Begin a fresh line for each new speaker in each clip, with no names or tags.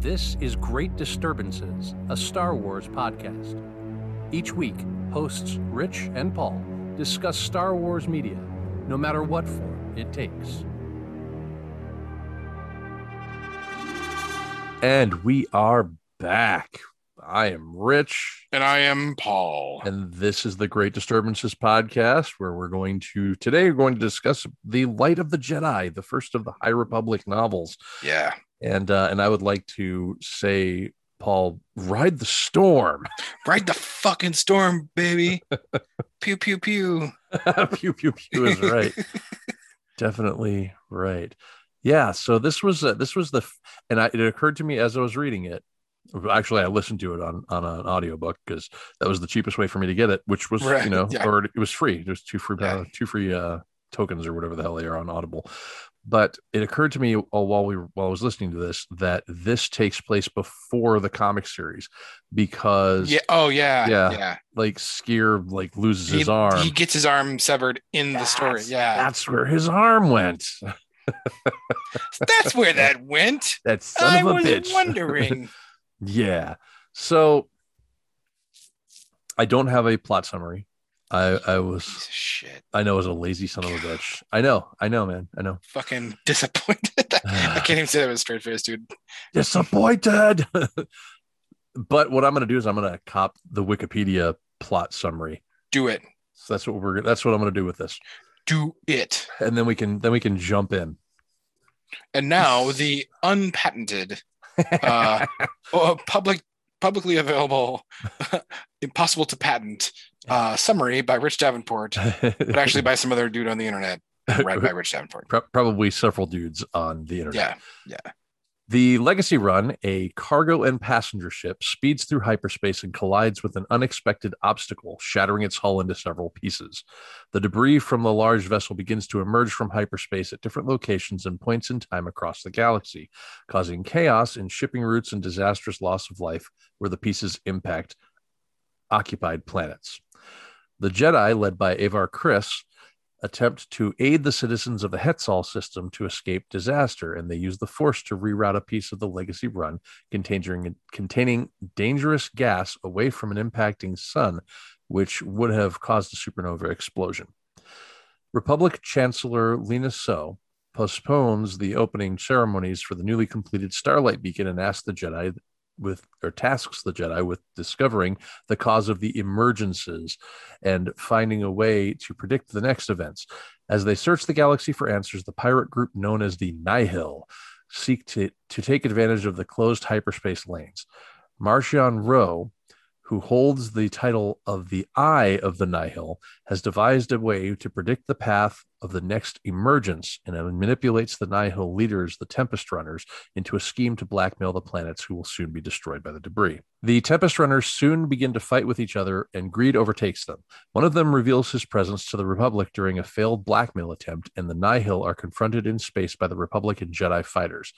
This is Great Disturbances, a Star Wars podcast. Each week, hosts Rich and Paul discuss Star Wars media, no matter what form it takes. And we are back. I am Rich,
And I am Paul.
and this is the Great Disturbances podcast, where we're going to today we're going to discuss the Light of the Jedi, the first of the High Republic novels.
Yeah.
And uh, and I would like to say, Paul, ride the storm.
Ride the fucking storm, baby. pew pew pew.
pew pew pew is right. Definitely right. Yeah. So this was uh, this was the and I, it occurred to me as I was reading it. Actually, I listened to it on on an audiobook because that was the cheapest way for me to get it, which was
Right,
you know,
yeah.
or it was free. There's two free
Yeah.
uh, two free uh, tokens or whatever the hell they are on Audible. But it occurred to me uh, while we while I was listening to this that this takes place before the comic series because
Yeah. Oh yeah.
Yeah.
Yeah.
like Sskeer like loses
He,
his arm.
he gets his arm severed in the story. Yeah.
That's where his arm went.
That's where that went.
That son
I
of a
was
bitch.
wondering.
yeah. So I don't have a plot summary. I I was
shit.
I know I was a lazy son of a bitch. I know. I know, man. I know.
Fucking disappointed. I can't even say that with a straight face, dude.
Disappointed. but what I'm going to do is I'm going to cop the Wikipedia plot summary.
Do it.
So that's what we're that's what I'm going to do with this.
Do it.
And then we can then we can jump in.
And now the unpatented, uh, oh, public, publicly available, impossible to patent uh, summary by Rich Davenport, but actually by some other dude on the internet, right by Rich Davenport.
Probably several dudes on the internet.
Yeah, Yeah,
The Legacy Run, a cargo and passenger ship, speeds through hyperspace and collides with an unexpected obstacle, shattering its hull into several pieces. The debris from the large vessel begins to emerge from hyperspace at different locations and points in time across the galaxy, causing chaos in shipping routes and disastrous loss of life where the pieces impact occupied planets. The Jedi, led by Avar Kriss, attempt to aid the citizens of the Hetzal system to escape disaster, and they use the Force to reroute a piece of the Legacy Run containing, containing dangerous gas away from an impacting sun, which would have caused a supernova explosion. Republic Chancellor Lina Soh postpones the opening ceremonies for the newly completed Starlight Beacon and asks the Jedi with or tasks the Jedi with discovering the cause of the emergences and finding a way to predict the next events. As they search the galaxy for answers, the pirate group known as the Nihil seek to, to take advantage of the closed hyperspace lanes. Marchion Ro, who holds the title of the Eye of the Nihil, has devised a way to predict the path of the next emergence and manipulates the Nihil leaders, the Tempest Runners, into a scheme to blackmail the planets who will soon be destroyed by the debris. The Tempest Runners soon begin to fight with each other, and greed overtakes them. One of them reveals his presence to the Republic during a failed blackmail attempt, and the Nihil are confronted in space by the Republic and Jedi fighters.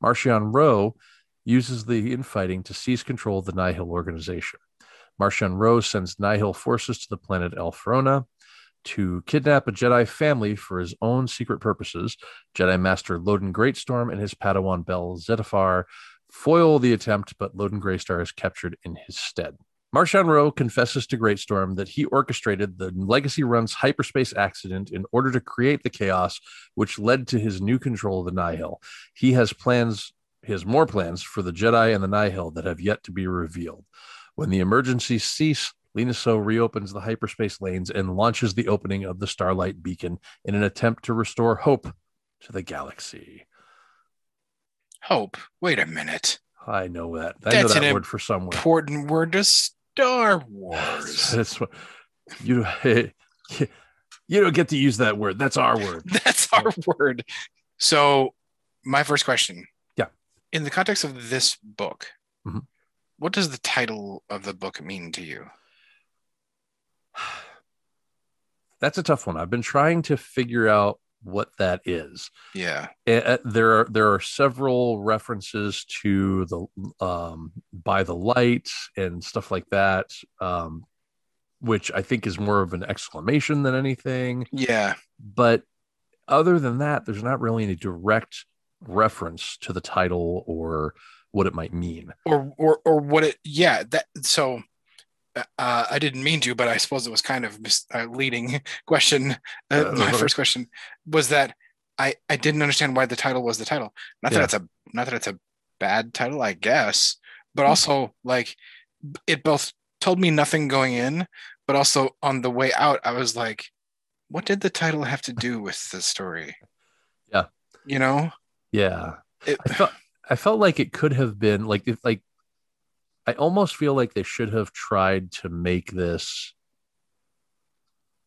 Marchion Ro uses the infighting to seize control of the Nihil organization. Marchion Ro sends Nihil forces to the planet Elphrona to kidnap a Jedi family for his own secret purposes. Jedi Master Loden Greatstorm and his Padawan Bell Zettifar foil the attempt, but Loden Greystar is captured in his stead. Marchion Ro confesses to Greatstorm that he orchestrated the Legacy Run's hyperspace accident in order to create the chaos which led to his new control of the Nihil. He has plans, he has more plans for the Jedi and the Nihil that have yet to be revealed. When the emergencies cease, Lina Soh reopens the hyperspace lanes and launches the opening of the Starlight Beacon in an attempt to restore hope to the galaxy.
Hope. Wait a minute.
I know that. I know
That's
that
an
word for somewhere.
Important word to Star Wars.
That's what you you don't get to use that word. That's our word.
That's our word. So, my first question.
Yeah.
In the context of this book,
Mhm.
What does the title of the book mean to you?
That's a tough one. I've been trying to figure out what that is.
Yeah.
Uh, there are there are several references to the um, by the light and stuff like that, um, which I think is more of an exclamation than anything.
Yeah.
But other than that, there's not really any direct reference to the title or what it might mean.
or or or what it yeah that so uh, I didn't mean to, but I suppose it was kind of mis- a leading question. Uh,
Uh,
my first question was that I I didn't understand why the title was the title. Not that
Yeah.
it's a not that it's a bad title, I guess, but
Hmm.
also like it both told me nothing going in, but also on the way out, I was like, what did the title have to do with the story?
Yeah.
you know,
Yeah.
it,
I felt I felt like it could have been like if like I almost feel like they should have tried to make this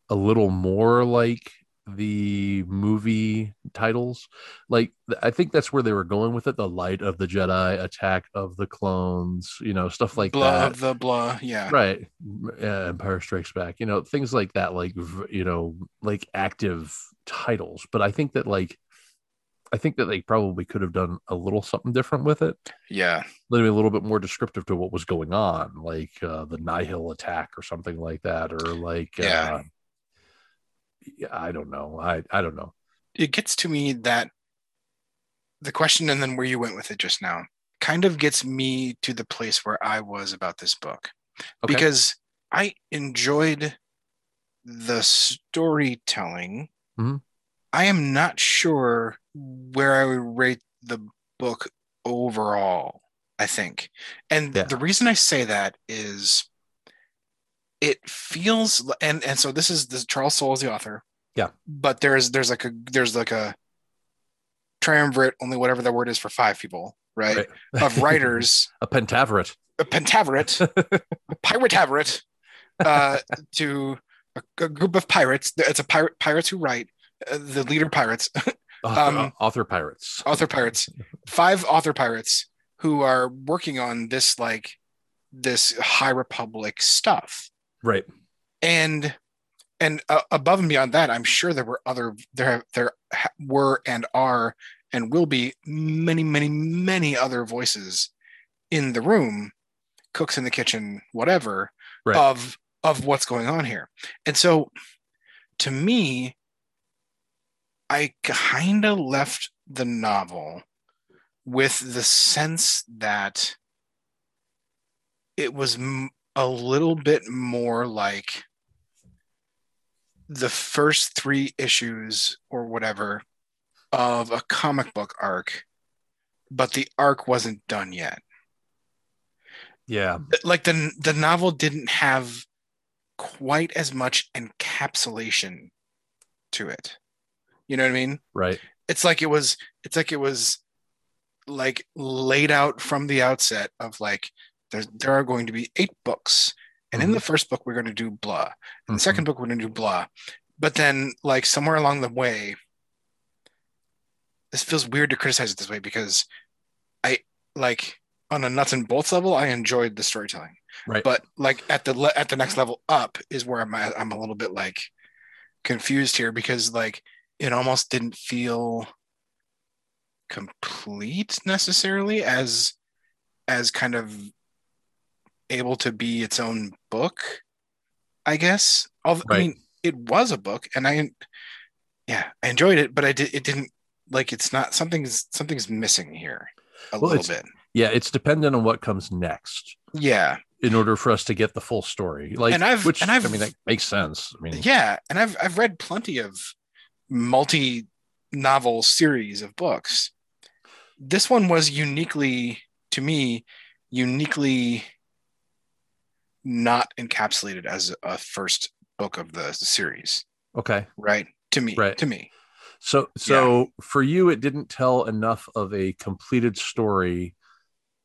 a little more like the movie titles. Like I think that's where they were going with it. The light of the Jedi, attack of the clones, you know, stuff like
blah
that.
of the blah, yeah,
Right. Uh, Empire Strikes Back, you know, things like that, like, you know, like active titles. But I think that, like, I think that they probably could have done a little something different with it,
yeah.
maybe a little bit more descriptive to what was going on, like uh, the Nihil attack or something like that, or like,
Yeah.
uh, yeah, I don't know. I, I don't know.
it gets to me that the question and then where you went with it just now kind of gets me to the place where I was about this book
Okay.
because I enjoyed the storytelling.
Mhm.
I am not sure where I would rate the book overall, I think. And
Yeah.
the reason I say that is it feels and and so this is this Charles Soule is the author.
Yeah.
But there's there's like a there's like a triumvirate, only whatever the word is for five people, right?
Right.
Of writers,
a pentaveret.
a pentaveret, a pirataveret, uh, to a, a group of pirates. It's a pirate pirates who write. Uh, the leader pirates,
Author,
Um,
author pirates.
author pirates, five author pirates who are working on this like this High Republic stuff.
Right.
and and uh, above and beyond that i'm sure there were other there there were and are and will be many many many other voices in the room cooks in the kitchen whatever
Right.
of of what's going on here and so to me i kind of left the novel with the sense that it was m- a little bit more like the first three issues or whatever of a comic book arc, but the arc wasn't done yet.
Yeah.
Like the the novel didn't have quite as much encapsulation to it. You know what I mean?
Right.
It's like it was it's like it was like laid out from the outset of like there there are going to be eight books and in the first book we're going to do blah in the
Mhm.
second book we're going to do blah but then like somewhere along the way this feels weird to criticize it this way because i like on a nuts and bolts level i enjoyed the storytelling
Right.
but like at the le- at the next level up is where i'm at, i'm a little bit like confused here because like it almost didn't feel complete necessarily as as kind of able to be its own book i guess Although, i mean it was a book and i yeah i enjoyed it but i did it didn't like it's not something's something's missing here a
Well,
little bit
yeah. It's dependent on what comes next
yeah
in order for us to get the full story. Like,
And I've-
which
and I've-
I mean, that makes sense. I mean,
yeah and i've i've read plenty of multi novel series of books this one was uniquely to me uniquely not encapsulated as a first book of the series
okay.
right to me
Right.
to me
So, so for you, it didn't tell enough of a completed story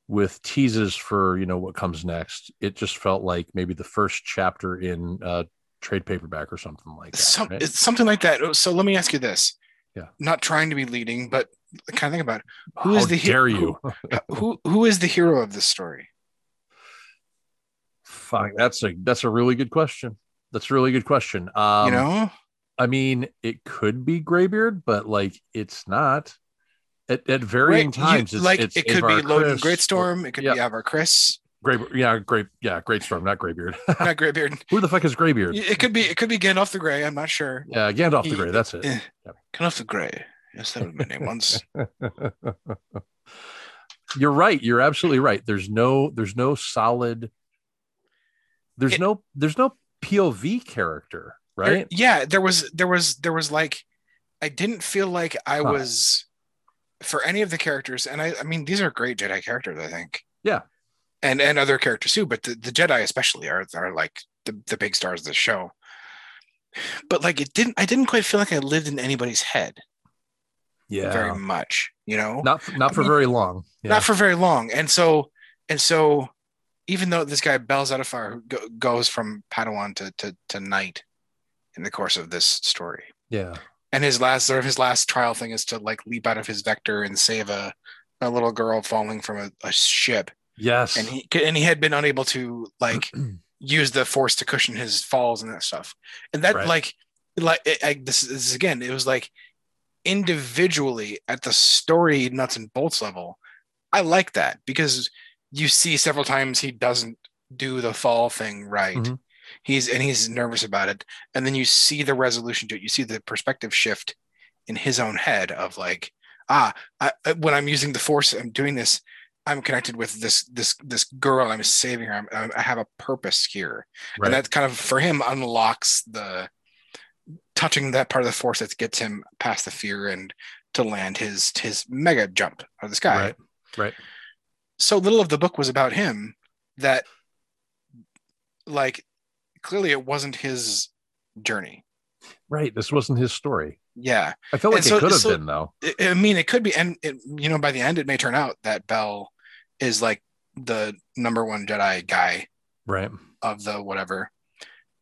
with teases for you know what comes next. It just felt like maybe the first chapter in uh, trade paperback or something like that.
Some,
right?
something like that so let me ask you this
Yeah.
not trying to be leading but kind of think about it. who is
How
the he-
dare
who-
you?
who who is the hero of this story
Fuck, that's a that's a really good question. That's a really good question. Um,
you know
I mean, it could be Graybeard, but like it's not. At, at varying
Right, you-
times, it's,
like
it's
it could
Avar
be Loden
Kriss
Greatstorm, it could
yeah.
be Avar
Kriss, Gray, yeah, great, yeah, great storm, not Graybeard.
not Graybeard.
Who the fuck is Graybeard?
It could be it could be Gandalf the Grey. I'm not sure.
Yeah, Gandalf the Grey. That's it.
eh,
Yeah.
Gandalf the Grey. Yes, that would have been named once.
You're right. You're absolutely right. There's no there's no solid there's
It-
no there's no POV character,
There-
right?
yeah, there was there was there was like I didn't feel like I
Huh.
was for any of the characters, and I I mean these are great Jedi characters, I think.
Yeah.
And and other characters too, but the, the Jedi especially are are like the, the big stars of the show. But like it didn't I didn't quite feel like I lived in anybody's head
Yeah.
very much, you know?
not for, not
I
for
mean,
very long. Yeah.
not for very long. And so, and so, even though this guy Bell Zettifar who go, goes from Padawan to, to to knight in the course of this story,
yeah.
and his last sort of his last trial thing is to like leap out of his vector and save a, a little girl falling from a, a ship,
Yes.
and he and he had been unable to like use the force to cushion his falls and that stuff, and that
Right.
like like I, I, this, is again it was like individually at the story nuts and bolts level i like that because you see several times he doesn't do the fall thing right
Mhm.
he's and he's nervous about it and then you see the resolution to it you see the perspective shift in his own head of like ah I, I- when i'm using the force i'm doing this i'm connected with this this this girl i'm saving her I'm, um, I'm- have a purpose here
right.
and that kind of for him unlocks the touching that part of the force that gets him past the fear and to land his his mega jump out of the sky
Right. Right.
so little of the book was about him that like clearly it wasn't his journey
Right. This wasn't his story.
yeah
I felt like
And so-
it could have
so-
been though.
I- I mean, it could be, and it, you know, by the end, it may turn out that Bell is like the number one Jedi guy
Right.
of the whatever.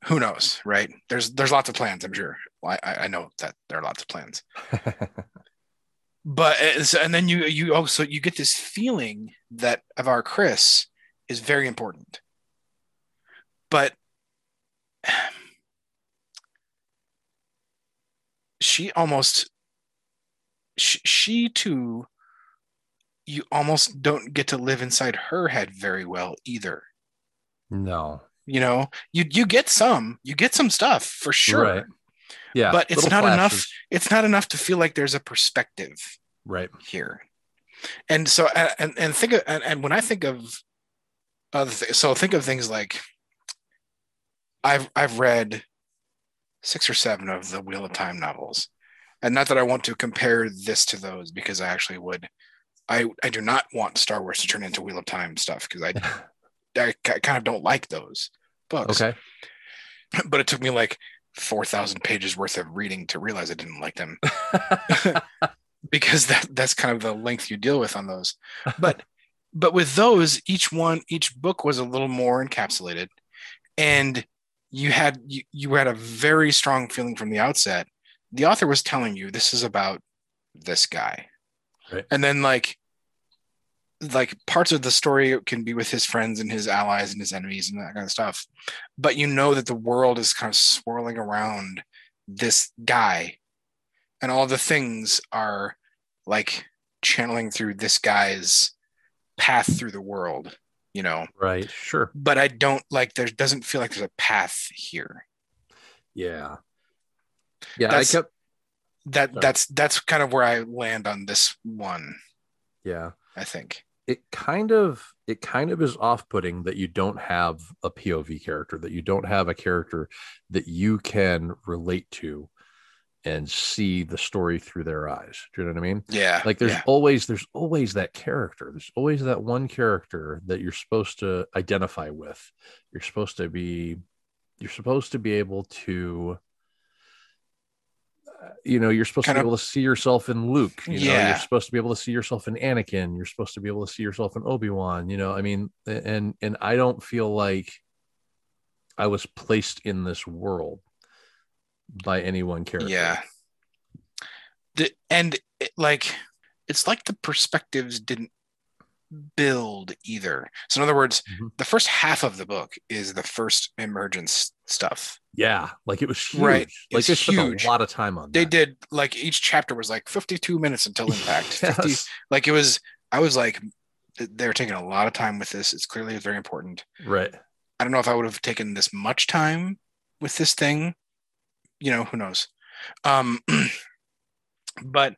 Who knows, right? There's there's lots of plans. I'm sure. I, I know that there are lots of plans, but eh, and then you you oh, also you get this feeling that Avar Kriss is very important, but she almost she, she too you almost don't get to live inside her head very well either
no.
you know you you get some you get some stuff for sure
Right. Yeah.
But it's not enough. it's not enough to feel like there's a perspective
Right.
here and so and and think of and, and when i think of other things, so think of things like i've i've read six or seven of the wheel of time novels and not that i want to compare this to those because i actually would i i do not want star wars to turn into wheel of time stuff because i I ki- kind of don't like those books.
Okay.
but it took me like 4000 pages worth of reading to realize i didn't like them. Because that that's kind of the length you deal with on those. But but with those each one each book was a little more encapsulated and you had you, you had a very strong feeling from the outset. The author was telling you this is about this guy
Right.
and then like like parts of the story can be with his friends and his allies and his enemies and that kind of stuff but you know that the world is kind of swirling around this guy and all the things are like channeling through this guy's path through the world you know
right. Sure.
but i don't like there doesn't feel like there's a path here
Yeah. Yeah.
That's-
I kept.
That
Sorry.
that's that's kind of where i land on this one
Yeah.
i think
it kind of it kind of is off-putting that you don't have a POV character, that you don't have a character that you can relate to and see the story through their eyes. Do you know what I mean?
yeah
Like there's
yeah.
always there's always that character. There's always that one character that you're supposed to identify with. You're supposed to be you're supposed to be able to you know, you're supposed
Kind
to
of-
be able to see yourself in Luke. You know,
Yeah.
you're supposed to be able to see yourself in Anakin. You're supposed to be able to see yourself in Obi-Wan. You know, I mean, and and I don't feel like I was placed in this world by any one character.
yeah the, and it, like it's like the perspectives didn't build either so in other words
Mhm.
the first half of the book is the first emergence stuff
Yeah, like it was huge.
Right.
Like
It's
they
huge.
a lot of time on
they
that.
did like each chapter was like 52 minutes until impact 50 like it was i was like they're taking a lot of time with this it's clearly very important
Right.
i don't know if i would have taken this much time with this thing you know who knows um but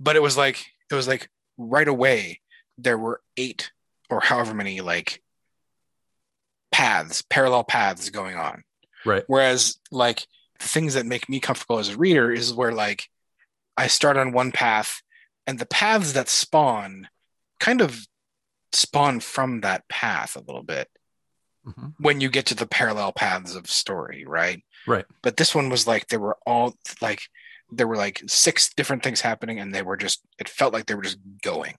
but it was like it was like right away there were eight or however many like paths, parallel paths going on.
Right.
Whereas like things that make me comfortable as a reader is where like I start on one path and the paths that spawn kind of spawn from that path a little bit
Mhm.
when you get to the parallel paths of story, right?
Right.
But this one was like there were all like there were like six different things happening and they were just it felt like they were just going.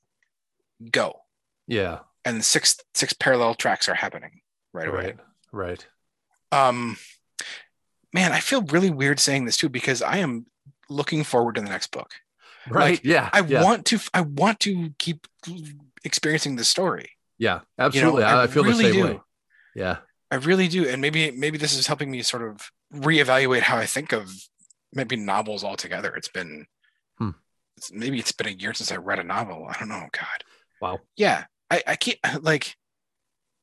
Go.
Yeah.
And six six parallel tracks are happening right away.
Right. Right.
Um man, I feel really weird saying this too because I am looking forward to the next book.
Right. yeah.
I
yeah.
want to I want to keep experiencing this story.
Yeah. Absolutely. I,
I
I feel
really
the same
do.
way. Yeah.
I really do. And maybe maybe this is helping me sort of reevaluate how I think of maybe novels altogether. It's been
Hmm.
it's, maybe it's been a year since I read a novel. I don't know. God.
Wow.
Yeah. I, I can't like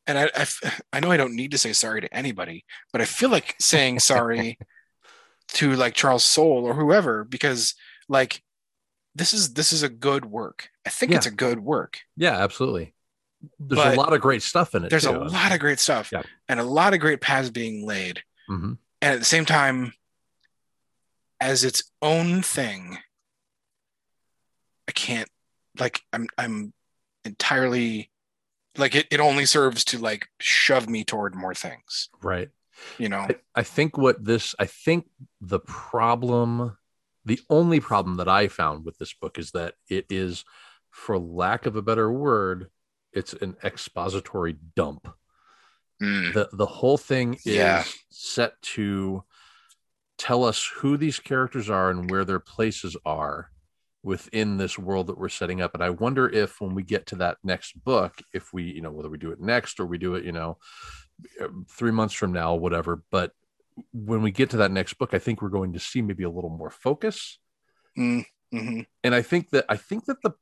and I I know I don't need to say sorry to anybody, but I feel like saying sorry to like Charles Soule or whoever because like this is this is a good work. I think
Yeah.
it's a good work.
Yeah. Absolutely. There's
but
a lot of great stuff in it.
there's a lot of great stuff
Yeah.
and a lot of great paths being laid.
Mhm.
and at the same time as its own thing i can't like i'm i'm entirely like it, it only serves to like shove me toward more things
Right.
you know
I, I think what this, I think the problem, the only problem that I found with this book is that it is, for lack of a better word, it's an expository dump.
Mm,
The the whole thing is
Yeah.
set to tell us who these characters are and where their places are within this world that we're setting up. And I wonder if when we get to that next book, if we, you know, whether we do it next or we do it, you know, three months from now, whatever. But when we get to that next book, I think we're going to see maybe a little more focus.
mm, mhm.
And I think that I think that the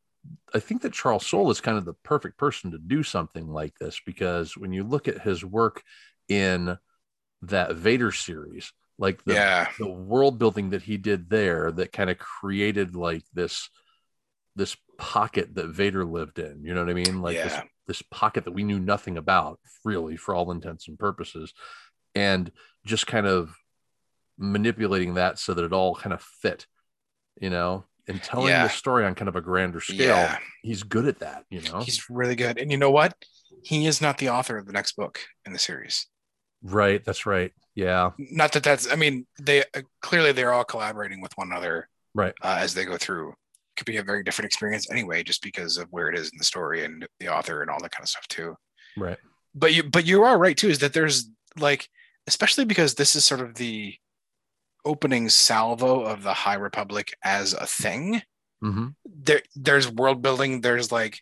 I think that Charles Soule is kind of the perfect person to do something like this because when you look at his work in that Vader series, like the
yeah
the world building that he did there that kind of created like this this pocket that Vader lived in. You know what I mean? Like this this pocket that we knew nothing about, really, for all intents and purposes, and just kind of manipulating that so that it all kind of fit, you know, and telling
Yeah.
the story on kind of a grander scale.
yeah
He's good at that, you know.
he's really good and you know what he is not the author of the next book in the series
right. That's right. Yeah.
not that that's i mean they uh, clearly they're all collaborating with one another
Right.
uh, as they go through could be a very different experience anyway just because of where it is in the story and the author and all that kind of stuff too
Right.
but you but you are right too is that there's like especially because this is sort of the opening salvo of the high republic as a thing
hmm
there there's world building there's like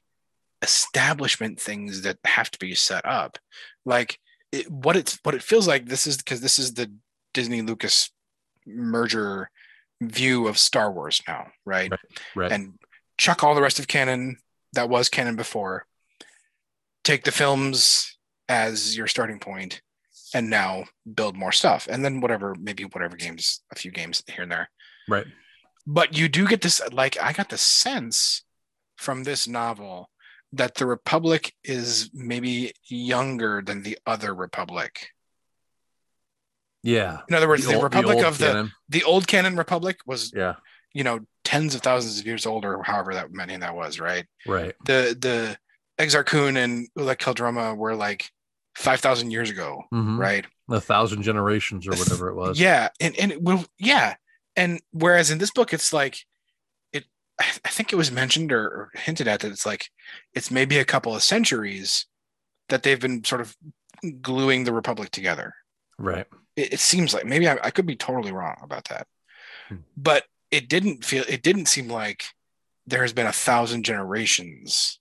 establishment things that have to be set up like it, what it's what it feels like this is because this is the disney lucas merger view of star wars now right,
Right.
and chuck all the rest of canon that was canon before take the films as your starting point and now build more stuff and then whatever maybe whatever games a few games here and there
right.
but you do get this like i got the sense from this novel that the republic is maybe younger than the other republic
Yeah.
in other words the,
old-
republic
old
of the
canon.
the old canon republic was
Yeah.
you know tens of thousands of years older however that many that was right
Right.
the the exar kun and Ulic Qel-Droma were like 5000 years ago
Mhm.
right
A thousand generations or whatever it was.
Yeah, and and it will yeah, and whereas in this book it's like I think it was mentioned or, or hinted at that it's like it's maybe a couple of centuries that they've been sort of gluing the republic together.
Right.
It, it seems like maybe I, I could be totally wrong about that,
Hmm.
but it didn't feel it didn't seem like there has been a thousand generations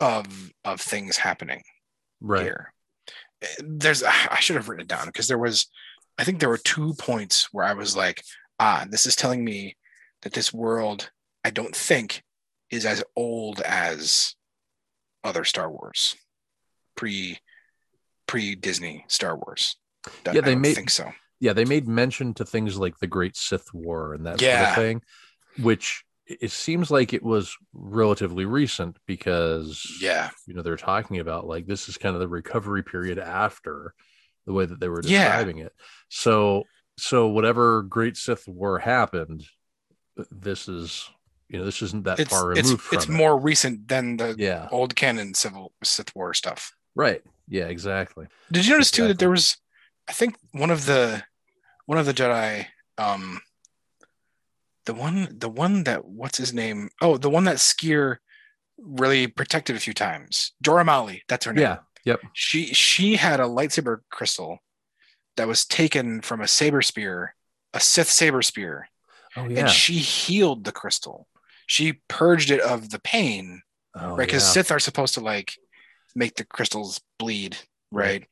of of things happening
Right.
here. There's I should have written it down because there was I think there were two points where I was like, ah, this is telling me that this world I don't think is as old as other Star Wars. Pre pre Disney Star Wars.
Yeah, they made-
think so.
yeah, they made mention to things like the Great Sith War and that sort of thing, which it seems like it was relatively recent because
Yeah.
you know they're talking about like this is kind of the recovery period after the way that they were
Yeah.
describing it so so whatever great sith war happened this is you know this isn't that
It's
far
it's
removed from
it's
it.
more recent than the
yeah
old canon civil Sith War stuff.
right yeah exactly
Did you notice too that there was I think one of the one of the Jedi um the one the one that what's his name? Oh, the one that Sskeer really protected a few times. Jora Malli, that's her name.
yeah yep
She she had a lightsaber crystal that was taken from a saber spear, a Sith saber spear,
oh yeah
and she healed the crystal. She purged it of the pain,
oh,
right? Because
yeah.
Sith are supposed to like make the crystals bleed, right?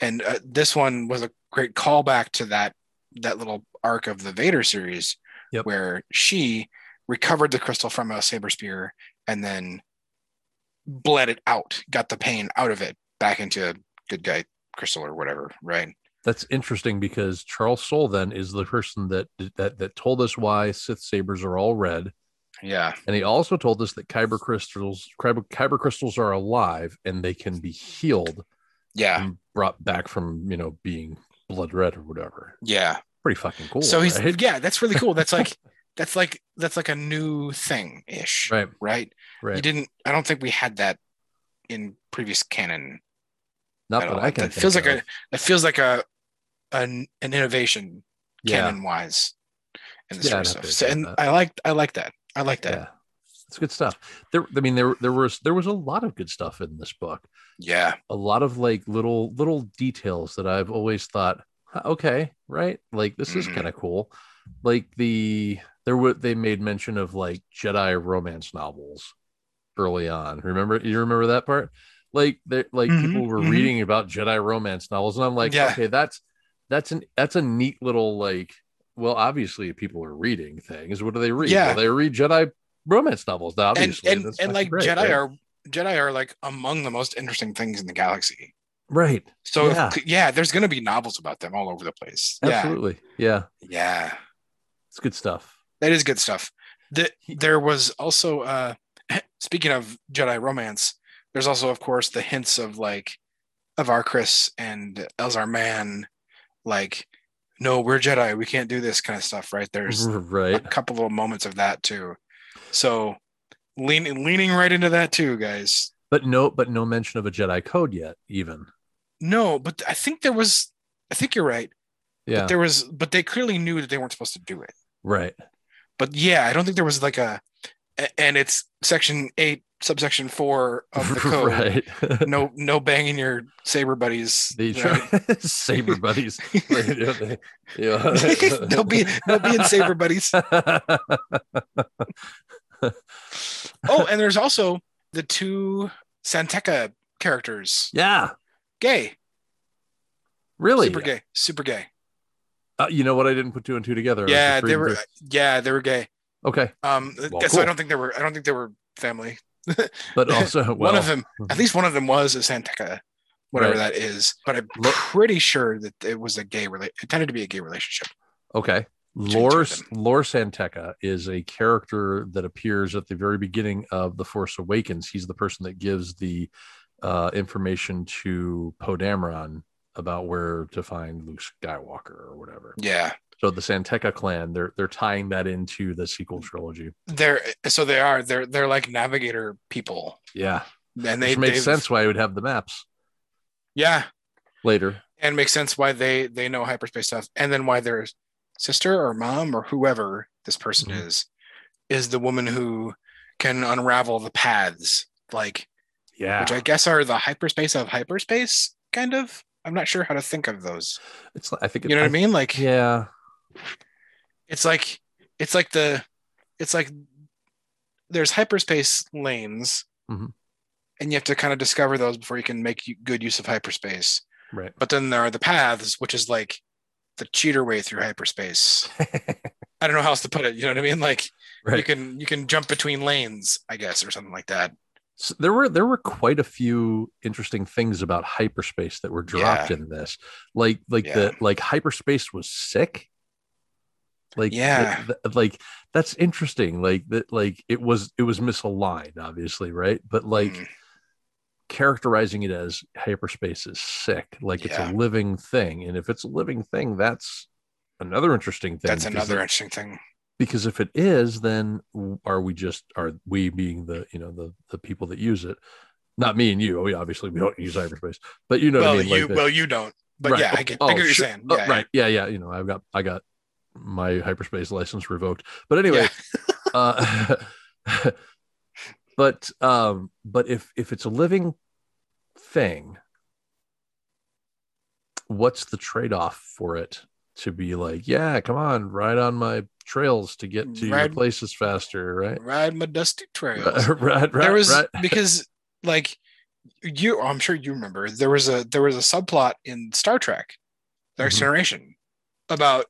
And uh, this one was a great callback to that that little arc of the Vader series,
Yep.
where she recovered the crystal from a saber spear and then bled it out, got the pain out of it back into a good guy crystal or whatever, right?
That's interesting because Charles Soule then is the person that that that told us why Sith sabers are all red,
Yeah,
and he also told us that kyber crystals kyber, kyber crystals are alive and they can be healed
yeah,
and brought back from you know being blood red or whatever.
yeah.
Pretty fucking cool.
so he's
right?
yeah, that's really cool. That's like that's like that's like a new thing ish,
right,
right?
right.
You didn't. I don't think we had that in previous canon.
Not that
all.
I can.
That feels
think
like a. It feels like a an, an innovation
yeah,
canon wise in the
Yeah,
stuff. So, and
that.
I like I like that. I like that.
yeah. It's good stuff. There, I mean, there there was there was a lot of good stuff in this book.
Yeah.
a lot of like little little details that I've always thought, okay, right? Like this is
Mhm.
kind of cool. Like the there were they made mention of like Jedi romance novels early on. Remember you remember that part? Like they like
Mhm,
people were
mhm.
reading about Jedi romance novels, and I'm like,
Yeah.
okay, that's that's an that's a neat little like. Well, obviously, people are reading things. What do they read?
Yeah.
Well, they read Jedi romance novels.
And
Obviously,
and,
That's
and like
great,
Jedi
right?
are Jedi are like among the most interesting things in the galaxy.
right.
So
Yeah.
yeah, yeah there's gonna be novels about them all over the place.
Absolutely, yeah,
Yeah. Yeah.
it's good stuff.
That is good stuff. The, there was also uh speaking of Jedi romance, there's also of course the hints of like Avar Kriss and Elzar Mann, like, no, we're Jedi, we can't do this kind of stuff, right? There's
right.
a couple of moments of that too. So leaning leaning right into that too, guys.
But no, but no mention of a Jedi code yet, even.
No, but I think there was I think you're right.
Yeah.
But there was but they clearly knew that they weren't supposed to do it.
right.
but yeah, I don't think there was like a- and it's section eight, subsection four of the code.
right.
No, no banging your saber buddies.
The
right?
saber buddies. yeah,
they'll be they- no be in saber buddies. Oh, and there's also the two San Tekka characters.
yeah.
Gay,
Really?
super gay, super gay.
Uh, you know what? I didn't put two and two together.
Yeah, they were.
through-
Yeah, they were gay.
Okay,
Um,
Well,
so
cool.
I don't think they were. I don't think they were family.
but also well,
one of them, at least one of them was a San Tekka, whatever
Right.
that is. But I'm
Look-
pretty sure that it was a gay relate. It tended to be a gay relationship.
Okay.
Between Lor.
Lore Santeca is a character that appears at the very beginning of The Force Awakens. He's the person that gives the uh, information to Poe Dameron about where to find Luke Skywalker or whatever.
Yeah,
So the San Tekka clan, they're they're tying that into the sequel trilogy.
they're so they are. They're they're like navigator people,
Yeah,
and they
which makes sense why I would have the maps
Yeah,
later.
and makes sense why they they know hyperspace stuff, and then why their sister or mom or whoever this person
Mhm.
is is the woman who can unravel the paths, like
Yeah,
which I guess are the hyperspace of hyperspace, kind of. I'm not sure how to think of those.
it's I think it,
You know what I mean? Like
Yeah,
it's like it's like the it's like there's hyperspace lanes
Mhm.
and you have to kind of discover those before you can make good use of hyperspace
right.
but then there are the paths which is like the cheater way through hyperspace i don't know how else to put it you know what i mean like you can you can jump between lanes i guess or something like that
So there were there were quite a few interesting things about hyperspace that were dropped in this. Like like
Yeah.
the like hyperspace was sick. Like
Yeah.
th- th- like that's interesting. Like that like it was it was misaligned, obviously, right? But like
Mm.
characterizing it as hyperspace is sick. Like it's a living thing. And if it's a living thing, that's another interesting thing.
that's another interesting thing.
because if it is, then are we just are we being the you know the the people that use it? Not me and you. We obviously we don't use hyperspace, but you know
well,
what I mean.
you
Like the-
well you don't, but
Right.
yeah, I get,
Oh,
I get what you're saying.
Oh,
Yeah,
right. Yeah, yeah. You know, I've got I got my hyperspace license revoked. But anyway, uh but um but if if it's a living thing, what's the trade-off for it to be like, yeah, come on, ride on my trails to get to your places faster, right?
Ride my dusty trails.
right, right,
there was
right.
because like you I'm sure you remember there was a there was a subplot in Star Trek The Next
Mhm.
Generation about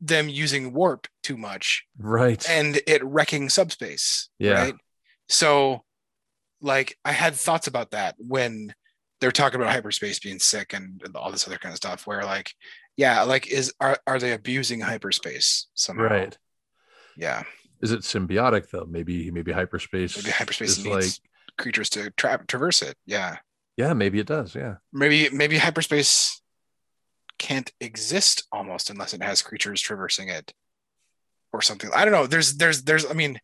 them using warp too much
right.
and it wrecking subspace
Yeah.
right so like I had thoughts about that when they're talking about hyperspace being sick and all this other kind of stuff where like yeah like is are, are they abusing hyperspace somehow
right.
yeah
Is it symbiotic though? Maybe maybe hyperspace.
maybe hyperspace
is
needs
like
creatures to tra- traverse it yeah
yeah, maybe it does. Yeah.
maybe maybe hyperspace can't exist almost unless it has creatures traversing it or something i don't know there's there's there's i mean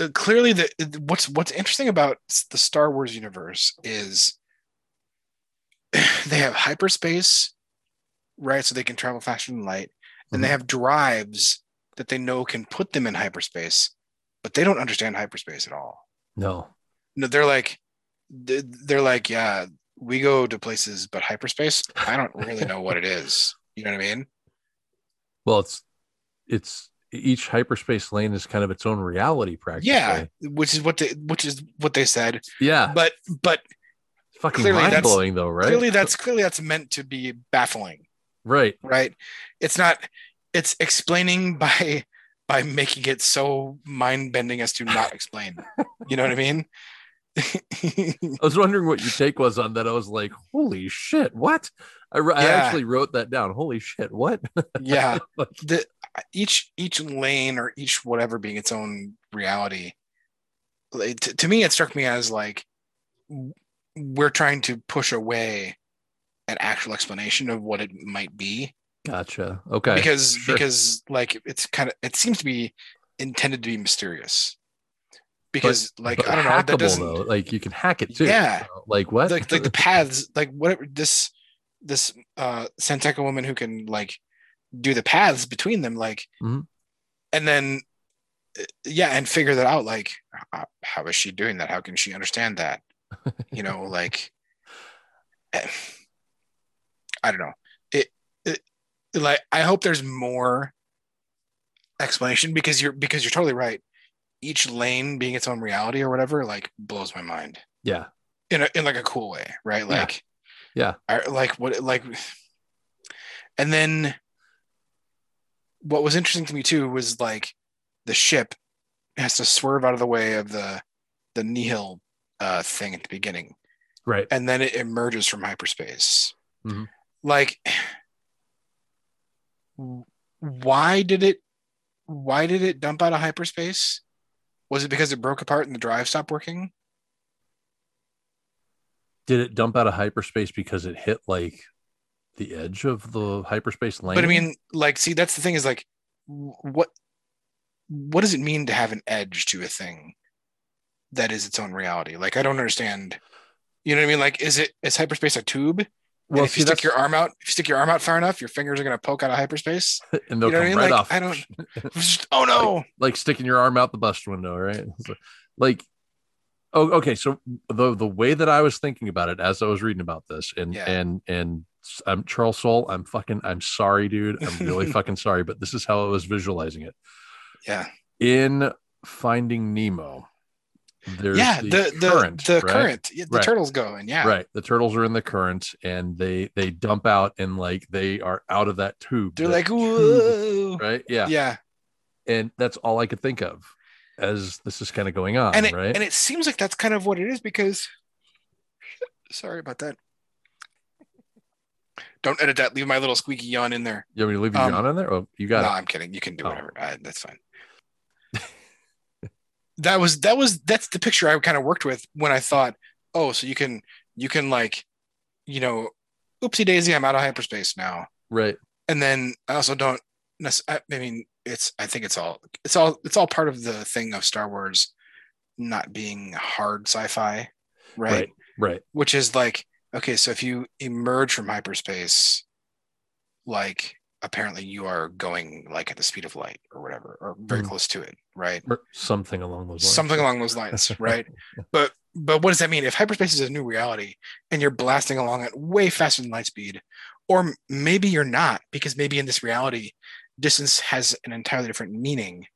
uh, clearly the what's what's interesting about the star wars universe is they have hyperspace right so they can travel faster than light and they
Mhm.
have drives that they know can put them in hyperspace but they don't understand hyperspace at all
No.
no they're like they're like yeah we go to places but hyperspace i don't really know what it is you know what i mean
Well, it's it's each hyperspace lane is kind of its own reality practically.
yeah which is what they which is what they said
Yeah.
but but
Fucking
clearly
mind
that's-
blowing though, right?
clearly that's clearly that's meant to be baffling
right.
right it's not it's explaining by by making it so mind bending as to not explain you know what i mean
I was wondering what your take was on that. I was like, holy shit, what? I, wr- I actually wrote that down. Holy shit, what?
yeah the each each lane or each whatever being its own reality like, to, to me it struck me as like we're trying to push away an actual explanation of what it might be
gotcha. Okay.
because
sure.
because like it's kind of it seems to be intended to be mysterious because like
But
i don't know that
hackable,
doesn't
though. Like you can hack it too.
Yeah.
So, Like what?
like like the paths like whatever this this uh San Tekka woman who can like do the paths between them like
Mhm.
and then uh, yeah and figure that out like how, how is she doing that how can she understand that you know like eh, i don't know it, it like i hope there's more explanation because you're because you're totally right each lane being its own reality or whatever like blows my mind
yeah.
in a, in like a cool way, right? Like,
Yeah.
I, like what, like, and then what was interesting to me too was like the ship has to swerve out of the way of the the nihil uh, thing at the beginning,
Right.
and then it emerges from hyperspace.
Mhm.
Like, why did it? Why did it dump out of hyperspace? Was it because it broke apart and the drive stopped working?
Did it dump out of hyperspace because it hit like the edge of the hyperspace lane?
But I mean, like, see, that's the thing is like, what what does it mean to have an edge to a thing that is its own reality? Like, I don't understand. You know what I mean? Like, is it is hyperspace a tube?
Well,
and if you
see,
stick your arm out, if you stick your arm out far enough, your fingers are gonna poke out of hyperspace.
and they'll
you know I
come
mean?
right
Like,
off.
I don't- oh no!
like sticking your arm out the bus window, right? So, like, oh, okay. So the the way that I was thinking about it as I was reading about this, and
Yeah.
and and I'm Charles Soule. I'm fucking. I'm sorry, dude. I'm really fucking sorry, but this is how I was visualizing it
Yeah,
in Finding Nemo. There's
yeah.
the,
The the
current,
the
right?
current. The
Right.
turtles go and yeah,
Right. The turtles are in the current, and they they dump out, and like they are out of that tube.
they're
that
like
tube, right. Yeah.
Yeah,
and that's all I could think of as this is kind of going on,
and it,
right?
and it seems like that's kind of what it is because sorry about that Don't edit that. Leave my little squeaky yawn in there.
You want me to leave your
Um,
yawn in there? Oh, you got
no,
it.
I'm kidding. You can do
Oh.
whatever. Uh, that's fine. That was that was that's the picture I kind of worked with when I thought, oh, so you can you can like, you know, oopsie daisy, I'm out of hyperspace now.
Right.
And then I also don't. I I mean, it's I think it's all it's all it's all part of the thing of Star Wars not being hard sci-fi, right?
Right. Right.
which is like okay so if you emerge from hyperspace like apparently you are going like at the speed of light or whatever or very
Mhm.
close to it right?
Or something along those lines.
something along those lines right. but but what does that mean? If hyperspace is a new reality and you're blasting along at way faster than light speed or maybe you're not because maybe in this reality distance has an entirely different meaning.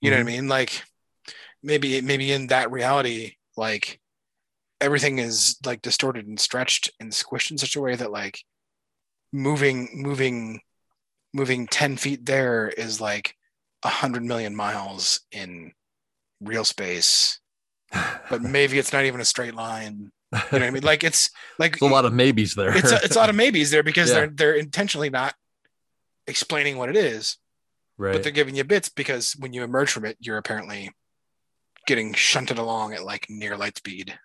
You know what i mean? Like maybe maybe in that reality like everything is like distorted and stretched and squished in such a way that like moving moving moving 10 feet there is like a hundred million miles in real space but maybe it's not even a straight line you know what i mean like it's like
There's a lot of maybes there.
it's a, it's a lot of maybes there because
Yeah.
they're they're intentionally not explaining what it is
right.
but they're giving you bits because when you emerge from it you're apparently getting shunted along at like near light speed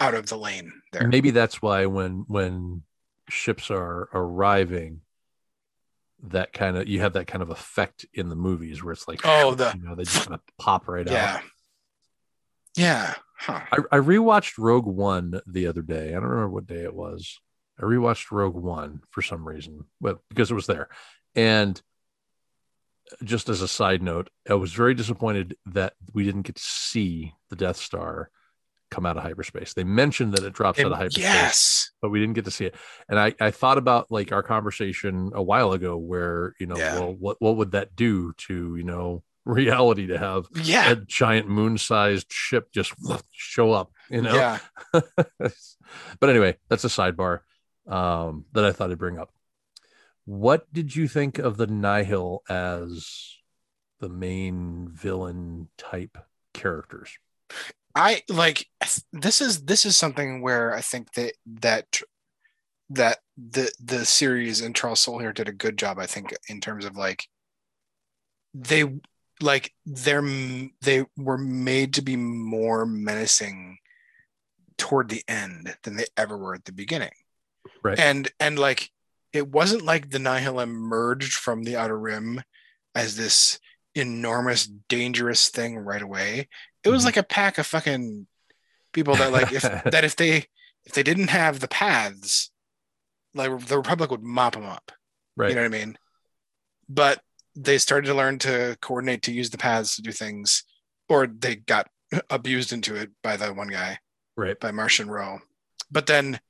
out of the lane there
Maybe that's why when when ships are arriving, that kind of you have that kind of effect in the movies where it's like
Oh, the-
you know they just kind of pop right
yeah
out.
yeah huh
I, I rewatched Rogue One the other day. I don't remember what day it was. I rewatched Rogue One for some reason, but because it was there. And just as a side note, I was very disappointed that we didn't get to see the Death Star come out of hyperspace. They mentioned that it drops out of hyperspace,
yes
but we didn't get to see it. And I, I thought about like our conversation a while ago where, you know,
Yeah.
well, what, what would that do to, you know, reality to have
yeah
a giant moon-sized ship just show up, you know?
yeah
but anyway, that's a sidebar um, that I thought I'd bring up. What did you think of the Nihil as the main villain type characters?
I like this is this is something where I think that that that the the series and Charles Soule here did a good job. I think in terms of like they like they're they were made to be more menacing toward the end than they ever were at the beginning.
Right.
And and like it wasn't like the Nihil emerged from the outer rim as this enormous dangerous thing right away it was
Mhm.
like a pack of fucking people that like if that if they if they didn't have the paths like the republic would mop them up
Right.
you know what i mean but they started to learn to coordinate to use the paths to do things or they got abused into it by the one guy
right.
by Marchion Ro but then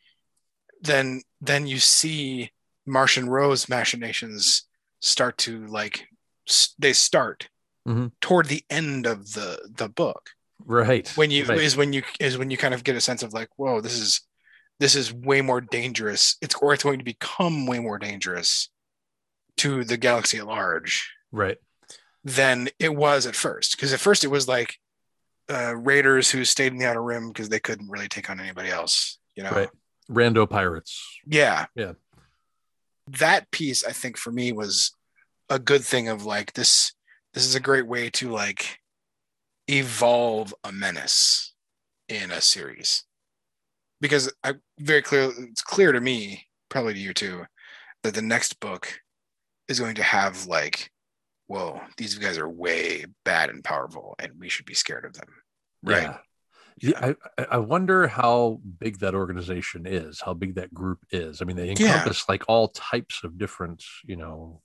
then then you see Marchion Ro's machinations start to like they start
Mhm.
toward the end of the the book
Right.
when you
Right.
is when you is when you kind of get a sense of like whoa this is this is way more dangerous it's or it's going to become way more dangerous to the galaxy at large
right.
than it was at first because at first it was like uh, raiders who stayed in the outer rim because they couldn't really take on anybody else you know
Right. Rando pirates.
yeah
Yeah.
that piece i think for me was a good thing of like this this is a great way to like evolve a menace in a series because i very clear it's clear to me probably to you too that the next book is going to have like whoa these guys are way bad and powerful and we should be scared of them right
Yeah. Yeah, I, I- I wonder how big that organization is, how big that group is. I mean, they
Yeah.
encompass like all types of different, you know,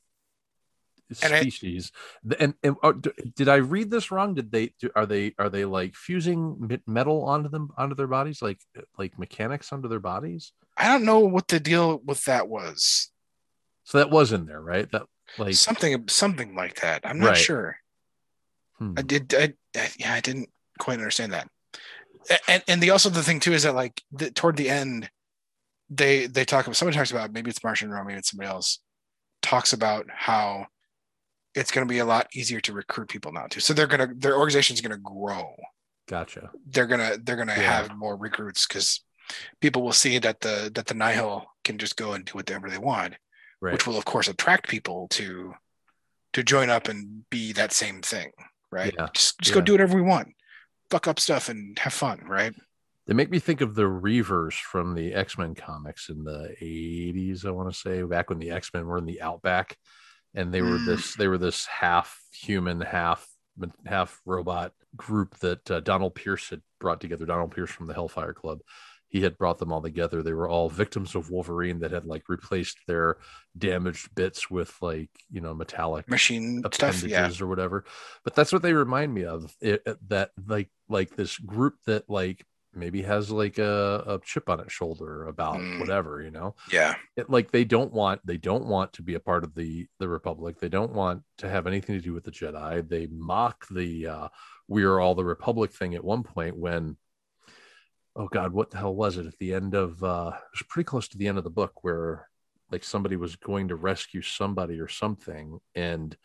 And I-
species. And and uh, did I read this wrong? Did they do, are they are they like fusing metal onto them onto their bodies, like like mechanics onto their bodies?
i don't know what the deal with that was
So that was in there, right? That like
something something like that i'm not
Right.
sure
hmm,
I did. I, I yeah, I didn't quite understand that. And and the also the thing too is that like the, toward the end, they they talk about somebody talks about maybe it's Marchion Ro, maybe it's somebody else talks about how it's going to be a lot easier to recruit people now too. So they're gonna their organization's going to grow.
gotcha.
They're gonna they're gonna
Yeah.
have more recruits because people will see that the that the nihil can just go and do whatever they want,
right.
which will of course attract people to to join up and be that same thing, right?
Yeah.
Just just
Yeah.
go do whatever we want, fuck up stuff and have fun, right?
They make me think of the Reavers from the X Men comics in the '80s. I want to say back when the X Men were in the Outback, and they were
Mm.
this they were this half human, half half robot group that uh, Donald Pierce had brought together. Donald Pierce from the Hellfire Club. He had brought them all together. They were all victims of Wolverine that had like replaced their damaged bits with like you know metallic
Machine stuff,
appendages
yeah.
or whatever but that's what they remind me of it, that like like this group that like maybe has like a, a chip on its shoulder about
Mm.
whatever you know
Yeah.
it, like they don't want they don't want to be a part of the the republic they don't want to have anything to do with the jedi they mock the uh we are all the republic thing at one point when oh god what the hell was it at the end of uh it was pretty close to the end of the book where like somebody was going to rescue somebody or something and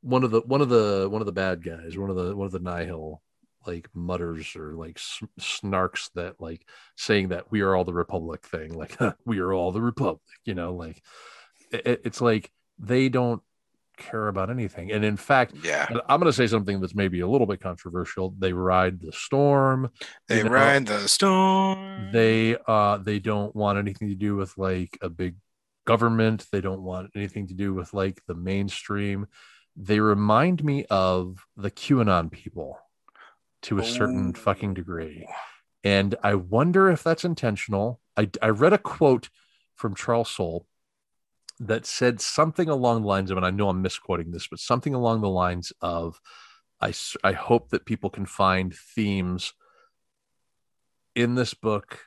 one of the one of the one of the bad guys one of the one of the nihil like mutters or like snarks that like saying that we are all the republic thing like we are all the republic you know like it, it's like they don't care about anything. And in fact
Yeah.
i'm going to say something that's maybe a little bit controversial. They ride the storm
They
you know,
ride the storm.
they uh they don't want anything to do with like a big government. They don't want anything to do with like the mainstream. They remind me of the qanon people to a certain
Oh.
fucking degree and i wonder if that's intentional i, I read a quote from charles soule that said something along the lines of and i know i'm misquoting this but something along the lines of I, I hope that people can find themes in this book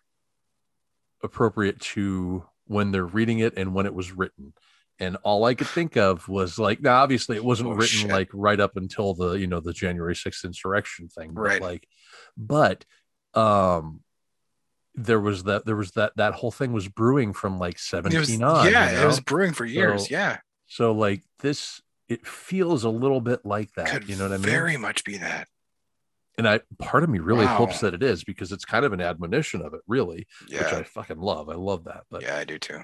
appropriate to when they're reading it and when it was written. And all I could think of was like, now obviously it wasn't
Oh,
written
shit.
like right up until the, you know, the January 6th insurrection thing. But
Right.
like, but, um, there was that, there was that, that whole thing was brewing from like 17
was,
on.
yeah,
you
it was brewing for years.
So-
yeah.
So like this, it feels a little bit like that.
Could
you know what I mean?
very much be that.
and I, part of me really
Wow.
hopes that it is because it's kind of an admonition of it, really, which
Yeah.
I fucking love. I love that. But
yeah, I do too.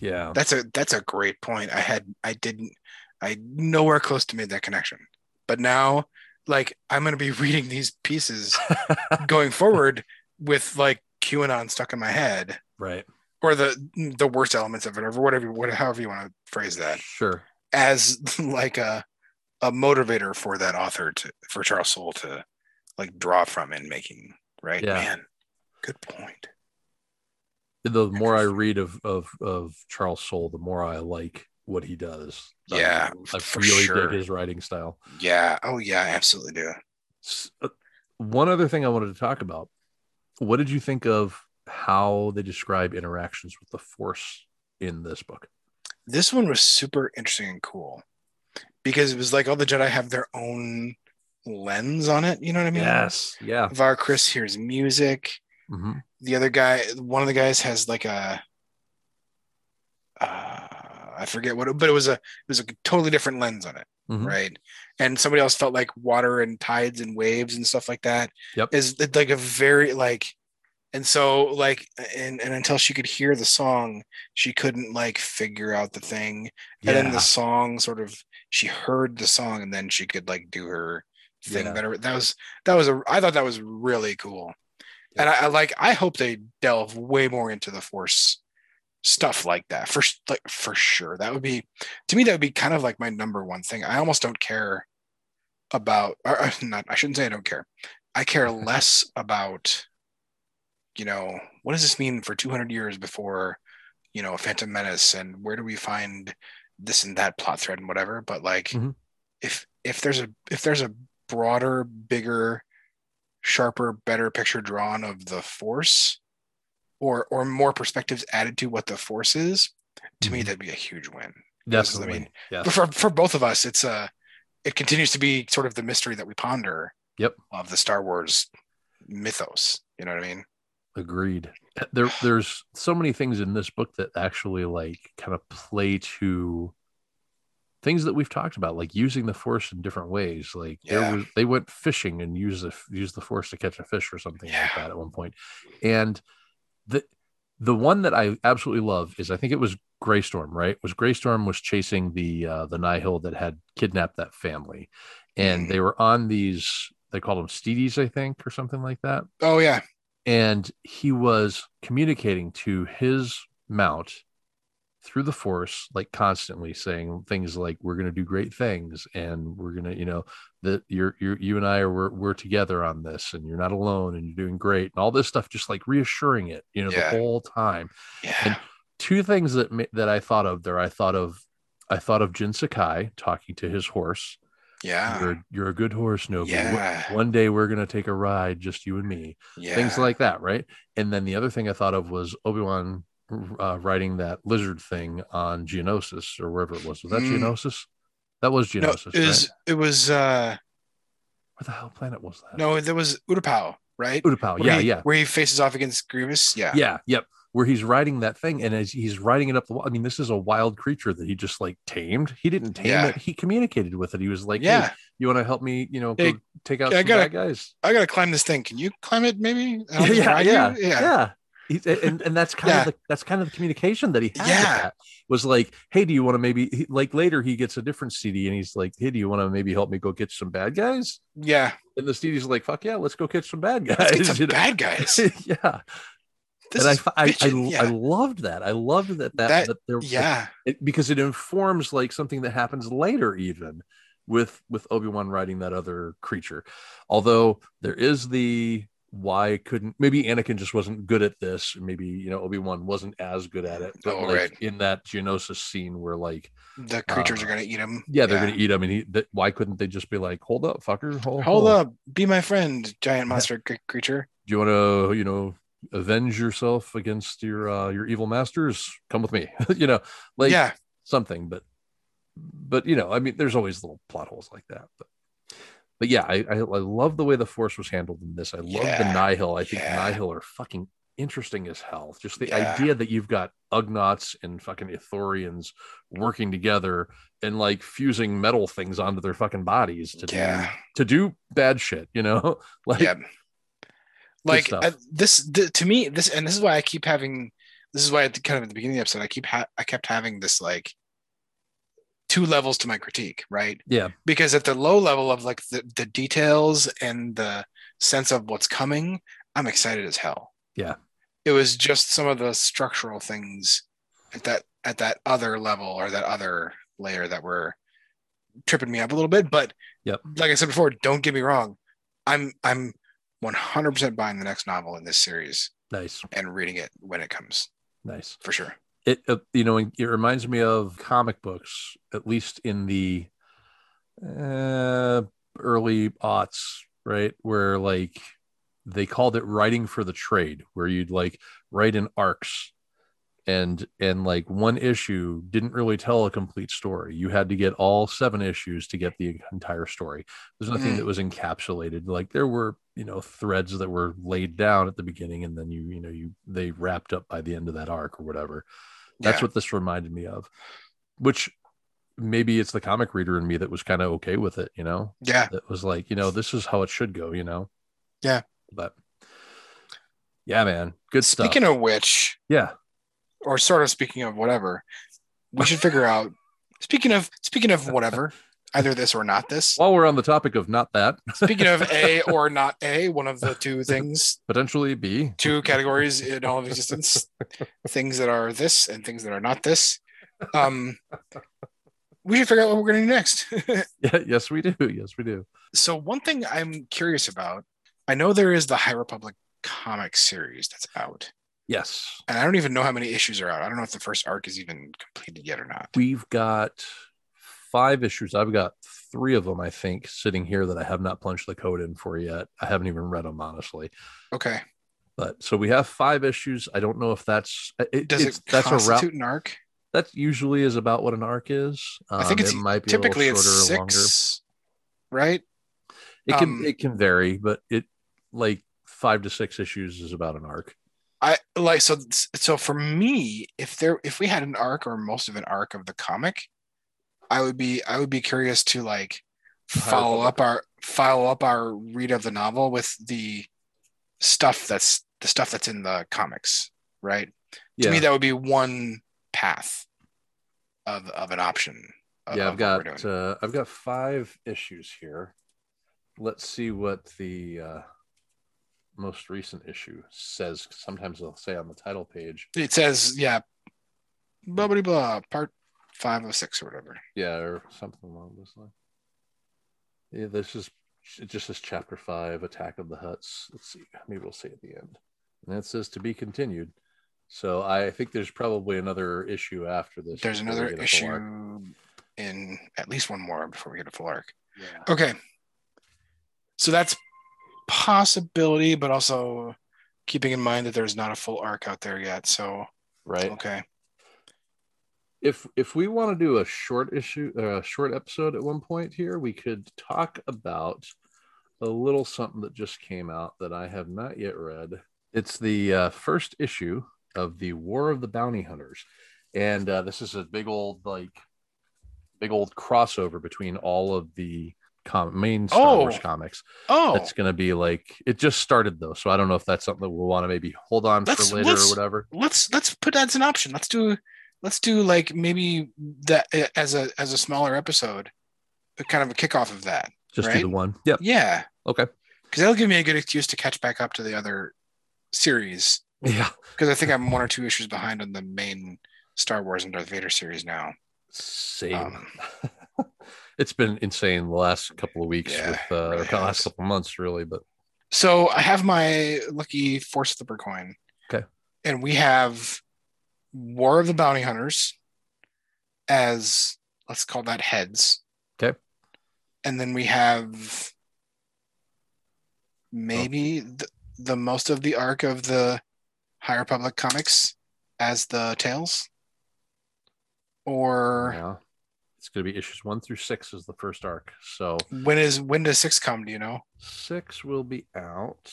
Yeah.
That's a that's a great point. I had I didn't I nowhere close to made that connection. But now like I'm gonna be reading these pieces going forward with like QAnon stuck in my head.
right.
Or the the worst elements of it, or whatever, whatever however you want to phrase that,
Sure.
as like a a motivator for that author to for Charles Soule to like draw from in making right.
Yeah.
Man, good point.
The more I read of of of Charles Soule, the more I like what he does.
Yeah,
I
for
really
sure.
dig his writing style.
Yeah. Oh yeah, I absolutely do.
Uh, One other thing I wanted to talk about. What did you think of how they describe interactions with the Force in this book?
this one was super interesting and cool because it was like all the Jedi have their own lens on it. You know what I mean?
Yes. Yeah.
Avar Kriss hears music.
Mhm.
The other guy, one of the guys has like a, uh, I forget what, it- but it was a, it was a totally different lens on it,
Mhm.
right? And somebody else felt like water and tides and waves and stuff like that.
Yep.
Is like a very like, and so like, and and until she could hear the song, she couldn't like figure out the thing. and then the song sort of she heard the song and then she could like do her thing
Yeah.
better that was that was a i thought that was really cool and I, I like i hope they delve way more into the force stuff like that. For like for sure. That would be to me that would be kind of like my number one thing. I almost don't care about or or not i shouldn't say i don't care. I care less about you know what does this mean for 200 years before you know a phantom menace and where do we find this and that plot thread and whatever? But like
Mhm.
if if there's a if there's a broader bigger sharper better picture drawn of the force or or more perspectives added to what the force is to me
Mhm.
that'd be a huge win Because, I
Definitely.
mean,
yeah.
for for both of us it's a it continues to be sort of the mystery that we ponder
Yep.
of the star wars mythos you know what i mean
Agreed. There, there's so many things in this book that actually like kind of play to things that we've talked about, like using the force in different ways. Like
Yeah.
there was, they went fishing and used the used the force to catch a fish or something like that at one point. And the the one that I absolutely love is I think it was Greatstorm, right? Was Greatstorm was chasing the uh, the Nihil that had kidnapped that family, and
Mhm.
they were on these. They called them steedies, I think, or something like that
Oh yeah.
and he was communicating to his mount through the force like constantly saying things like we're going to do great things and we're going to you know that you're, you're you and i are we're, we're together on this and you're not alone and you're doing great and all this stuff just like reassuring it you know
Yeah.
the whole time
Yeah.
two things that that i thought of there i thought of i thought of jin sakai talking to his horse
Yeah.
you're, you're a good horse nobu
Yeah.
one day we're going to take a ride just you and me
Yeah.
things like that, right? And then the other thing I thought of was Obi Wan uh, writing that lizard thing on Geonosis or wherever it was. Was that
Mm.
Geonosis? That was
no, it was
right?
it was uh
Where the hell planet was that?
no, there was Utapau, right?
Utapau.
Where
Yeah,
he,
yeah,
Where he faces off against Grievous. Yeah.
yeah, yep. Where he's riding that thing, and as he's riding it up the wall, I mean, this is a wild creature that he just like tamed. He didn't tame
Yeah.
it; he communicated with it. He was like,
Yeah.
"Hey, you want to help me? You know,
Hey,
go take out
I gotta-
guys."
I gotta climb this thing. Can you climb it maybe?
Yeah,
just
yeah, yeah, yeah. He's, and and that's kind
Yeah.
of the, that's kind of the communication that he had. with
Yeah.
that, was like, hey, do you want to maybe he- like later he gets a different CD and he's like, hey, do you want to maybe help me go get some bad guys?
Yeah.
And the CD's like, fuck yeah, let's go catch some bad guys.
Let's some
you know?
bad guys.
yeah,
This
and I, I, I,
yeah.
I loved that. I loved that that,
That-
that there,
yeah.
it, because it informs like something that happens later even with with obi-wan riding that other creature although there is the why couldn't maybe anakin just wasn't good at this maybe you know obi-wan wasn't as good at it but
Oh,
like
right.
in that geonosis scene where like
The creatures
Uh,
are gonna eat him.
yeah they're gonna eat him and he that, why couldn't they just be like hold up fucker hold,
Hold up, be my friend, giant monster cre- creature.
do you want to you know avenge yourself against your uh your evil masters come with me you know like
yeah,
something but but you know i mean there's always little plot holes like that but but yeah i i, I love the way the force was handled in this i love the nihil i think
Yeah.
nihil are fucking interesting as hell just the
Yeah.
idea that you've got ugnaughts and fucking ithorians working together and like fusing metal things onto their fucking bodies to
yeah,
do to do bad shit you know like
yeah. Like uh, this th- to me, this and this is why I keep having. This is why at the, kind of at the beginning of the episode, I keep ha- I kept having this like two levels to my critique, right?
yeah
because at the low level of like the, the details and the sense of what's coming i'm excited as hell
Yeah.
it was just some of the structural things at that at that other level or that other layer that were tripping me up a little bit but
Yep.
like i said before don't get me wrong i'm i'm 100% buying the next novel in this series
nice
and reading it when it comes
nice
for sure
it uh, you know it reminds me of comic books at least in the uh, early aughts right? Where like they called it writing for the trade where you'd like write in arcs and and like one issue didn't really tell a complete story. You had to get all seven issues to get the entire story. There's nothing
Mhm.
that was encapsulated. Like there were you know threads that were laid down at the beginning and then you you know you they wrapped up by the end of that arc or whatever. That's
Yeah.
what this reminded me of which maybe it's the comic reader in me that was kind of okay with it you know?
Yeah.
That was like you know this is how it should go you know?
Yeah.
but yeah man good stuff.
Speaking of which
yeah
or sort of speaking of whatever, we should figure out. Speaking of speaking of whatever, either this or not this.
while we're on the topic of not that
Speaking of A or not A, one of the two things,
potentially b
two categories in all of existence, things that are this and things that are not this. Um, we should figure out what we're going to do next.
yeah, yes we do yes we do
so one thing I'm curious about, I know there is the High Republic comic series that's out,
yes
and I don't even know how many issues are out. I don't know if the first arc is even completed yet or not.
we've got five issues i've got three of them i think sitting here that i have not punched the code in for yet i haven't even read them honestly
Okay.
but so we have five issues i don't know if that's it,
Does it
that's a route
an arc?
that usually is about what an arc is
I think
Um,
it's
it might be
typically it's six, right?
It can
Um,
it can vary, but it like five to six issues is about an arc.
I like so so for me, if there if we had an arc or most of an arc of the comic, I would be I would be curious to like follow up our follow up our read of the novel with the stuff that's the stuff that's in the comics, right?
Yeah,
To me, that would be one path of of an option. of-
yeah. I've got uh, I've got five issues here. Let's see what the uh, most recent issue says. Sometimes they'll say on the title page.
It says, yeah, blah blah blah, part five of six or whatever.
Yeah, or something along those lines. Yeah, this is it just says chapter five, Attack of the Huts. Let's see, maybe we'll see at the end. And it says to be continued. So I think there's probably another issue after this.
There's another
get a full arc.
issue in at least one more before we get a full arc.
Yeah.
Okay. So that's possibility, but also keeping in mind that there's not a full arc out there yet. So
Right.
okay.
If if we want to do a short issue, uh, a short episode at one point here, we could talk about a little something that just came out that I have not yet read. It's the uh, first issue of the War of the Bounty Hunters, and uh, this is a big old like big old crossover between all of the com- main Star
Oh.
Wars comics.
Oh,
That's going to be like it just started though, so I don't know if that's something that we'll want to maybe hold on
Let's-
for later or whatever.
let's let's put that as an option. Let's do let's do like maybe that as a as a smaller episode, a kind of a kickoff of that.
Just
right?
do the one. Yep.
Yeah,
Okay.
because that'll give me a good excuse to catch back up to the other series.
Yeah.
Because I think I'm one or two issues behind on the main Star Wars and Darth Vader series now.
Same.
Um,
it's been insane the last couple of weeks
Yeah,
with uh, or
really
the last couple of months, really. But
So I have my lucky Force Flipper coin.
Okay.
And we have War of the Bounty Hunters as let's call that heads.
Okay.
And then we have maybe
Oh.
the, the most of the arc of the High Republic comics as the tails. Or
yeah, it's going to be issues one through six is the first arc. So
when is when does six come? Do you know?
six will be out.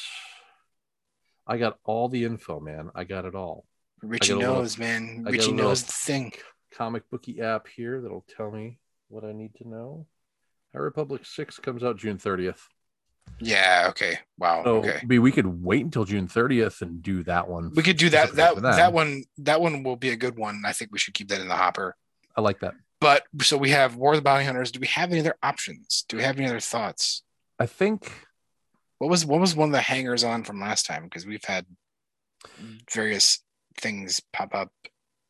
I got all the info, man. I got it all.
Richie
a little-
knows, man.
I
Richie knows the thing.
Comic booky app here that'll tell me what I need to know. High Republic six comes out June thirtieth.
Yeah. Okay. Wow.
So
okay.
I mean, we could wait until June thirtieth and do that one.
We could do that. That that one. That one will be a good one. I think we should keep that in the hopper.
I like that.
But so we have War of the Bounty Hunters. Do we have any other options? Do we have any other thoughts?
I think
What was what was one of the hangers on from last time? Because we've had various things pop up.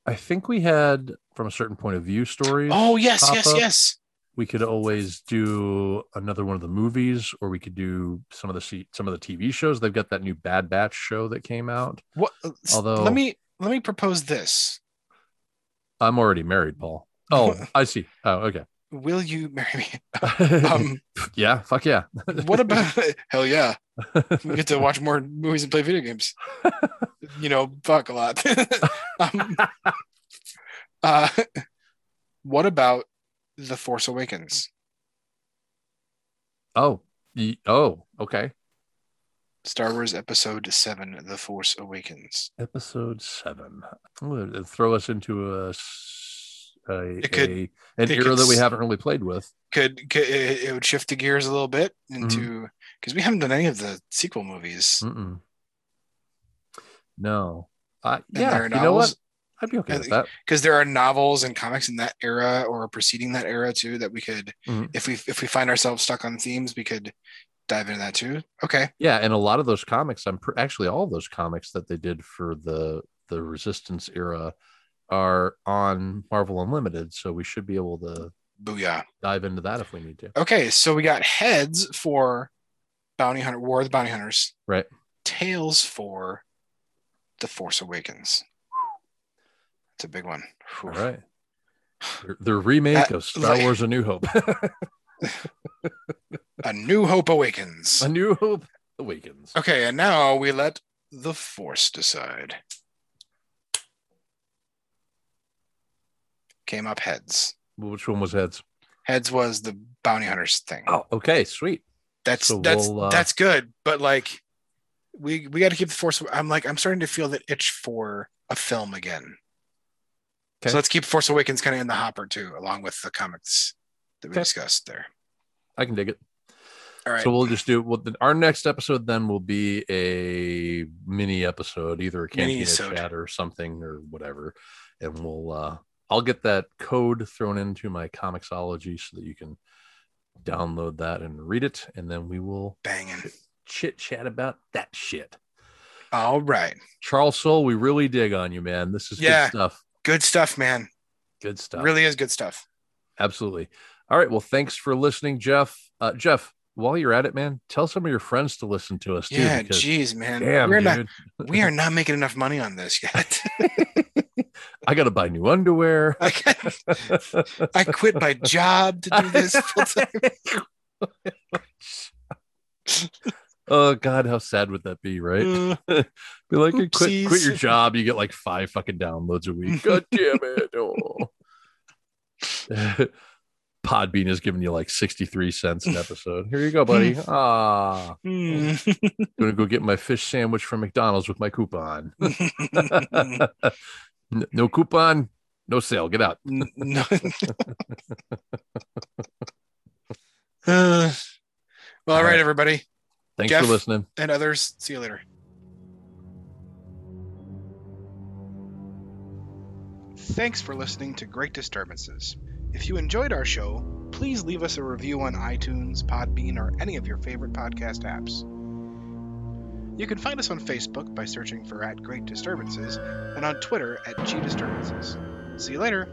I think we had from a certain point of view stories.
Oh yes, yes,
up.
yes.
We could always do another one of the movies, or we could do some of the some of the TV shows. They've got that new Bad Batch show that came out.
What?
Uh, Although-
let me let me propose this.
I'm already married, Paul. Oh, I see. Oh, okay.
Will you marry me? Um,
yeah, fuck yeah.
what about hell yeah? We get to watch more movies and play video games. You know, fuck a lot. um, uh, what about The Force Awakens?
oh, oh, okay.
Star Wars Episode 7 The Force Awakens.
Episode seven. Throw us into a, a,
It could-
a- an era that we haven't really played with.
Could, could it would shift the gears a little bit
Mm-hmm.
into because we haven't done any of the sequel movies.
Mm-mm. No. Uh, yeah, you know what? I'd be okay with that.
because there are novels and comics in that era or preceding that era too that we could
Mhm.
if we if we find ourselves stuck on themes we could dive into that too okay
Yeah, and a lot of those comics, I'm pr- actually all of those comics that they did for the the Resistance era are on Marvel Unlimited, so we should be able to
booyah
dive into that if we need to.
okay so we got heads for bounty hunter war of the bounty hunters
Right.
tails for the force awakens it's a big one
All right. The- remake
Uh,
of Star
like-
Wars: A New Hope.
a new hope awakens
A New Hope awakens.
okay and now we let the force decide came up heads
Which one was heads?
heads was the bounty hunters thing
Oh, okay, sweet.
that's
so
that's
we'll, uh,
that's good but like we we got to keep the force i'm like i'm starting to feel that itch for a film again
Okay.
So let's keep Force Awakens kind of in the hopper too, along with the comics that we
Okay.
discussed there.
I can dig it.
All right.
So we'll just do well, our next episode. Then will be a mini episode, either a cantina chat or something or whatever, and we'll. uh I'll get that code thrown into my Comixology so that you can download that and read it, and then we will
Banging.
chit chat about that shit.
All right.
Charles Soule, we really dig on you, man. This is
Yeah.
good stuff.
Good stuff, man.
Good stuff.
Really is good stuff.
Absolutely. All right. Well, thanks for listening, Jeff. Uh, Jeff, while you're at it, man, tell some of your friends to listen to us too.
Yeah,
because,
geez, man.
damn,
we're not we are not making enough money on this yet.
I got to buy new underwear.
I, I quit my job to do this full time.
oh God, how sad would that be, right?
Uh,
be like, quit, quit your job. You get like five fucking downloads a week. God damn it. Oh. Podbean is giving you like 63 cents an episode. Here you go, buddy. Ah,
hmm.
gonna go get my fish sandwich from McDonald's with my coupon. N- no coupon, no sale. Get out.
no. Uh, well, all right, everybody
Thanks
Jeff?
for listening.
and others. See you later. Thanks for listening to Great Disturbances. If you enjoyed our show, please leave us a review on iTunes, Podbean, or any of your favorite podcast apps. You can find us on Facebook by searching for at Great Disturbances and on Twitter at G Disturbances. See you later.